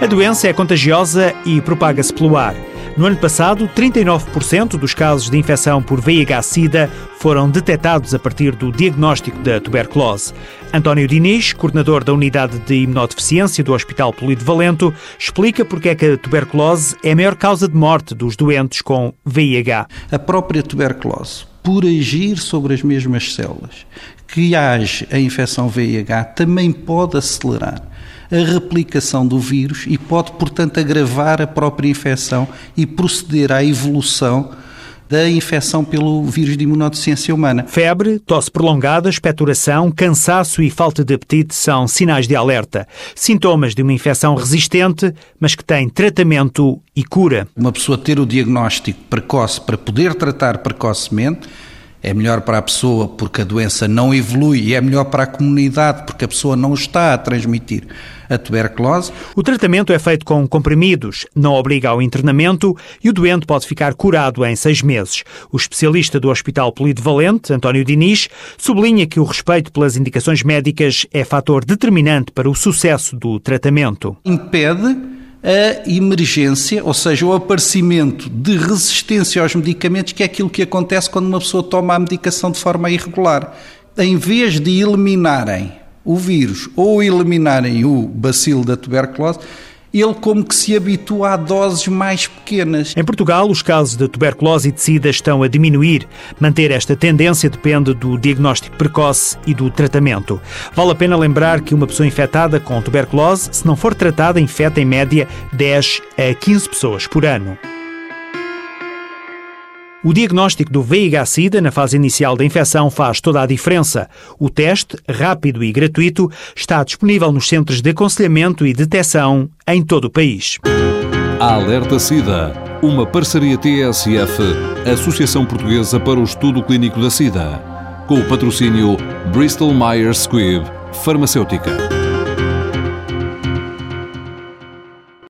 A doença é contagiosa e propaga-se pelo ar. No ano passado, 39% dos casos de infecção por VIH-Sida foram detectados a partir do diagnóstico da tuberculose. António Diniz, coordenador da Unidade de Imunodeficiência do Hospital Polido Valento, explica porque é que a tuberculose é a maior causa de morte dos doentes com VIH. A própria tuberculose, por agir sobre as mesmas células. Que age a infecção VIH, também pode acelerar a replicação do vírus e pode, portanto, agravar a própria infecção e proceder à evolução da infecção pelo vírus de imunodeficiência humana. Febre, tosse prolongada, expectoração, cansaço e falta de apetite são sinais de alerta. Sintomas de uma infecção resistente, mas que tem tratamento e cura. Uma pessoa ter o diagnóstico precoce para poder tratar precocemente é melhor para a pessoa porque a doença não evolui e é melhor para a comunidade porque a pessoa não está a transmitir a tuberculose. O tratamento é feito com comprimidos, não obriga ao internamento e o doente pode ficar curado em seis meses. O especialista do Hospital Polivalente, António Diniz, sublinha que o respeito pelas indicações médicas é fator determinante para o sucesso do tratamento. Impede a emergência, ou seja, o aparecimento de resistência aos medicamentos, que é aquilo que acontece quando uma pessoa toma a medicação de forma irregular. Em vez de eliminarem o vírus ou eliminarem o bacilo da tuberculose, ele como que se habitua a doses mais pequenas. Em Portugal, os casos de tuberculose e de sida estão a diminuir. Manter esta tendência depende do diagnóstico precoce e do tratamento. Vale a pena lembrar que uma pessoa infectada com tuberculose, se não for tratada, infecta em média 10 a 15 pessoas por ano. O diagnóstico do VIH-Sida na fase inicial da infecção faz toda a diferença. O teste, rápido e gratuito, está disponível nos centros de aconselhamento e detecção em todo o país. Alerta SIDA, uma parceria TSF, Associação Portuguesa para o Estudo Clínico da SIDA, com o patrocínio Bristol Myers Squibb Farmacêutica.